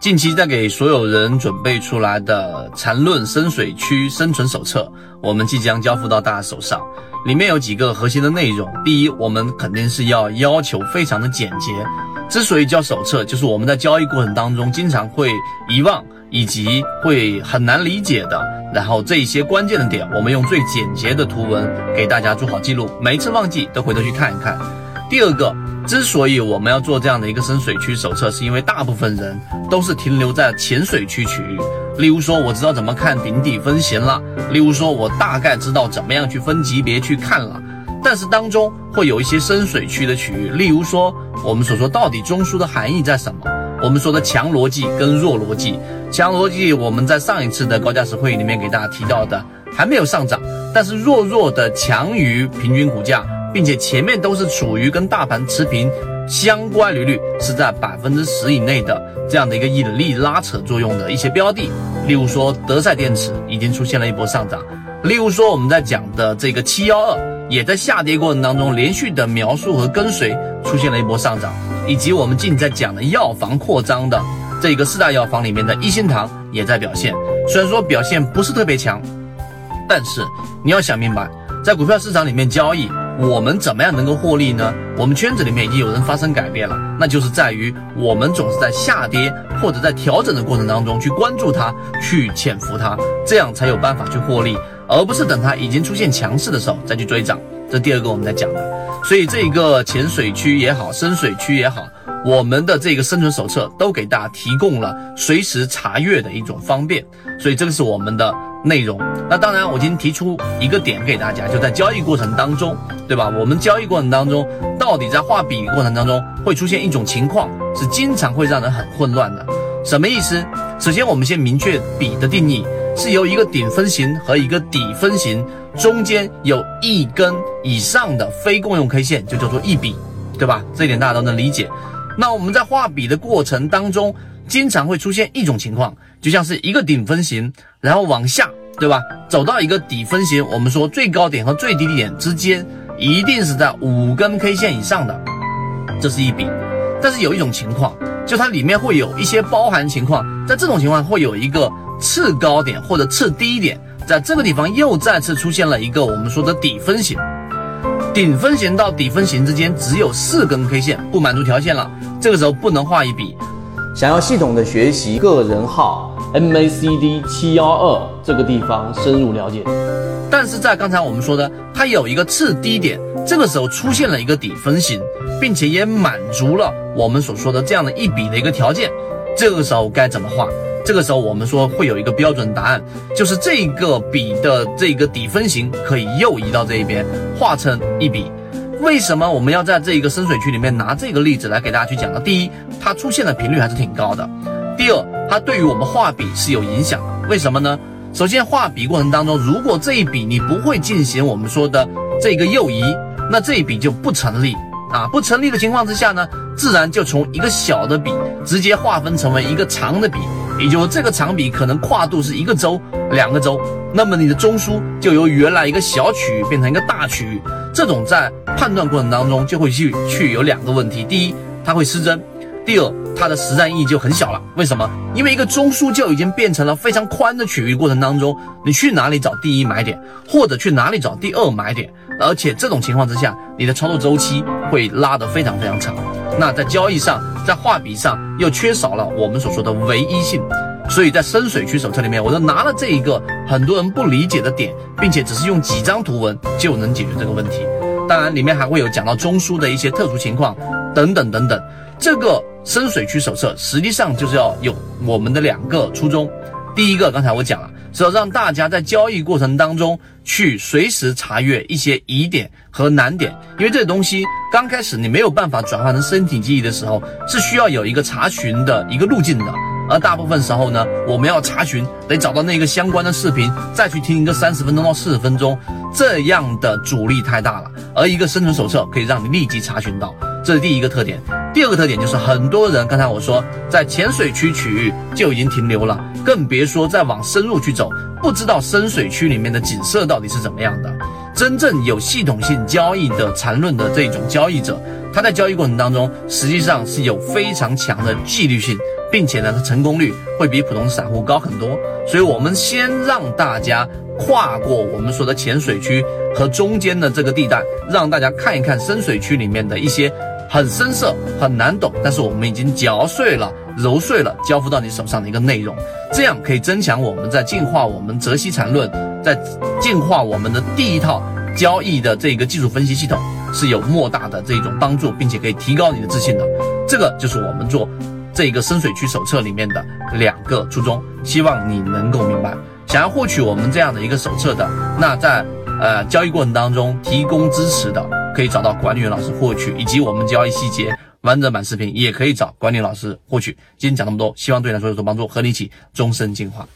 近期在给所有人准备出来的缠论深水区生存手册，我们即将交付到大家手上。里面有几个核心的内容。第一，我们肯定是要要求非常的简洁。之所以叫手册，就是我们在交易过程当中经常会遗忘，以及会很难理解的。然后这一些关键的点，我们用最简洁的图文给大家做好记录。每一次忘记都回头去看一看。第二个。之所以我们要做这样的一个深水区手册，是因为大部分人都是停留在浅水区区域。例如说，我知道怎么看顶底分型了；例如说，我大概知道怎么样去分级别去看了。但是当中会有一些深水区的区域，例如说，我们所说到底中枢的含义在什么？我们说的强逻辑跟弱逻辑。强逻辑我们在上一次的高价值会议里面给大家提到的，还没有上涨，但是弱弱的强于平均股价。并且前面都是处于跟大盘持平，相关利率是在百分之十以内的这样的一个引力拉扯作用的一些标的，例如说德赛电池已经出现了一波上涨，例如说我们在讲的这个七幺二也在下跌过程当中连续的描述和跟随出现了一波上涨，以及我们近在讲的药房扩张的这个四大药房里面的一心堂也在表现，虽然说表现不是特别强，但是你要想明白，在股票市场里面交易。我们怎么样能够获利呢？我们圈子里面已经有人发生改变了，那就是在于我们总是在下跌或者在调整的过程当中去关注它，去潜伏它，这样才有办法去获利，而不是等它已经出现强势的时候再去追涨。这第二个我们在讲的，所以这个浅水区也好，深水区也好，我们的这个生存手册都给大家提供了随时查阅的一种方便，所以这个是我们的。内容，那当然，我今天提出一个点给大家，就在交易过程当中，对吧？我们交易过程当中，到底在画笔过程当中会出现一种情况，是经常会让人很混乱的。什么意思？首先，我们先明确笔的定义，是由一个顶分型和一个底分型中间有一根以上的非共用 K 线，就叫做一笔，对吧？这一点大家都能理解。那我们在画笔的过程当中，经常会出现一种情况，就像是一个顶分型。然后往下，对吧？走到一个底分型，我们说最高点和最低点之间一定是在五根 K 线以上的，这是一笔。但是有一种情况，就它里面会有一些包含情况，在这种情况会有一个次高点或者次低点，在这个地方又再次出现了一个我们说的底分型，顶分型到底分型之间只有四根 K 线，不满足条件了，这个时候不能画一笔。想要系统的学习个人号。MACD 七幺二这个地方深入了解，但是在刚才我们说的，它有一个次低点，这个时候出现了一个底分型，并且也满足了我们所说的这样的一笔的一个条件，这个时候该怎么画？这个时候我们说会有一个标准答案，就是这个笔的这个底分型可以右移到这一边，画成一笔。为什么我们要在这一个深水区里面拿这个例子来给大家去讲呢？第一，它出现的频率还是挺高的。第二，它对于我们画笔是有影响的，为什么呢？首先，画笔过程当中，如果这一笔你不会进行我们说的这个右移，那这一笔就不成立啊！不成立的情况之下呢，自然就从一个小的笔直接划分成为一个长的笔，也就是这个长笔可能跨度是一个周、两个周，那么你的中枢就由原来一个小区域变成一个大区域，这种在判断过程当中就会去去有两个问题：第一，它会失真。第二，它的实战意义就很小了。为什么？因为一个中枢就已经变成了非常宽的区域过程当中，你去哪里找第一买点，或者去哪里找第二买点？而且这种情况之下，你的操作周期会拉得非常非常长。那在交易上，在画笔上又缺少了我们所说的唯一性。所以在深水区手册里面，我就拿了这一个很多人不理解的点，并且只是用几张图文就能解决这个问题。当然，里面还会有讲到中枢的一些特殊情况等等等等。这个深水区手册实际上就是要有我们的两个初衷，第一个刚才我讲了，是要让大家在交易过程当中去随时查阅一些疑点和难点，因为这东西刚开始你没有办法转换成身体记忆的时候，是需要有一个查询的一个路径的，而大部分时候呢，我们要查询得找到那个相关的视频，再去听一个三十分钟到四十分钟，这样的阻力太大了，而一个生存手册可以让你立即查询到。这是第一个特点，第二个特点就是很多人刚才我说在浅水区区域就已经停留了，更别说再往深入去走，不知道深水区里面的景色到底是怎么样的。真正有系统性交易的缠论的这种交易者，他在交易过程当中实际上是有非常强的纪律性，并且呢，它成功率会比普通散户高很多。所以，我们先让大家跨过我们说的浅水区和中间的这个地带，让大家看一看深水区里面的一些很深涩、很难懂，但是我们已经嚼碎了、揉碎了，交付到你手上的一个内容。这样可以增强我们在进化我们泽西禅论，在进化我们的第一套交易的这个技术分析系统。是有莫大的这种帮助，并且可以提高你的自信的。这个就是我们做这个深水区手册里面的两个初衷，希望你能够明白。想要获取我们这样的一个手册的，那在呃交易过程当中提供支持的，可以找到管理员老师获取，以及我们交易细节完整版视频也可以找管理员老师获取。今天讲那么多，希望对你来说有所帮助，和你一起终身进化。